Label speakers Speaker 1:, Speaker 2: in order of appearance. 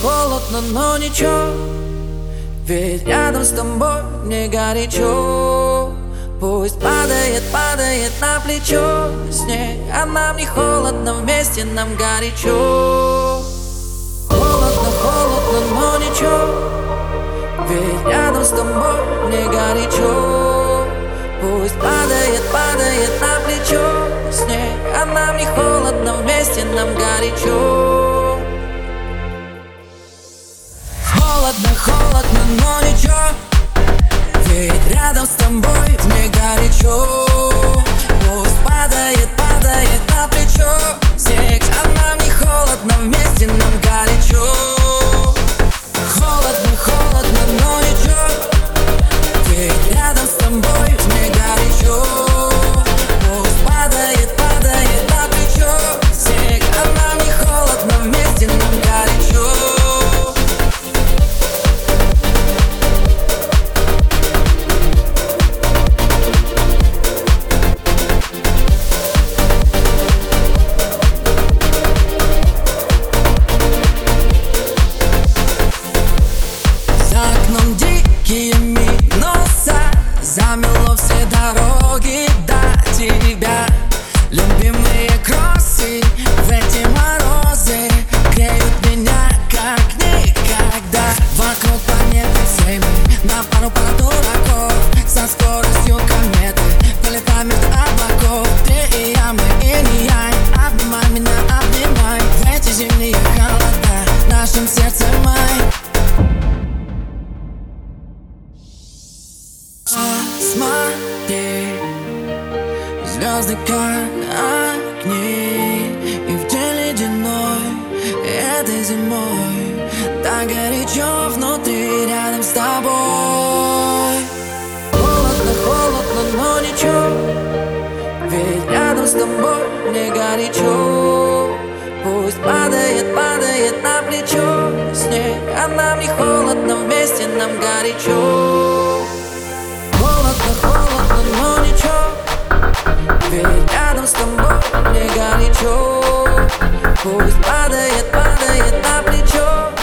Speaker 1: холодно, но ничего. Ведь рядом с тобой мне горячо. Пусть падает, падает на плечо. Снег А нам не холодно, вместе нам горячо. Холодно, холодно, но ничего. Ведь рядом с тобой мне горячо. Пусть падает, падает на плечо. Снег А нам не холодно, вместе нам горячо но ничего Ведь рядом с тобой мне горячо. Пусть падает, падает на плечо. Снег, а нам не холодно, Замело все дороги до тебя. Любимые кроссы в эти морозы Греют меня как никогда. Вокруг планеты всей на пару пару дураков Со скоростью кометы Полетаем между облаков. Ты и я, мы и не я. Обнимай меня, обнимай. В эти зимние звезды как огни И в день ледяной этой зимой Так горячо внутри рядом с тобой. Холодно, холодно, но ничего Ведь рядом с тобой мне горячо. Пусть падает, падает на плечо Снег, а нам не холодно, вместе нам горячо Ведь рядом с тобой мне горячо. Пусть падает, падает на плечо.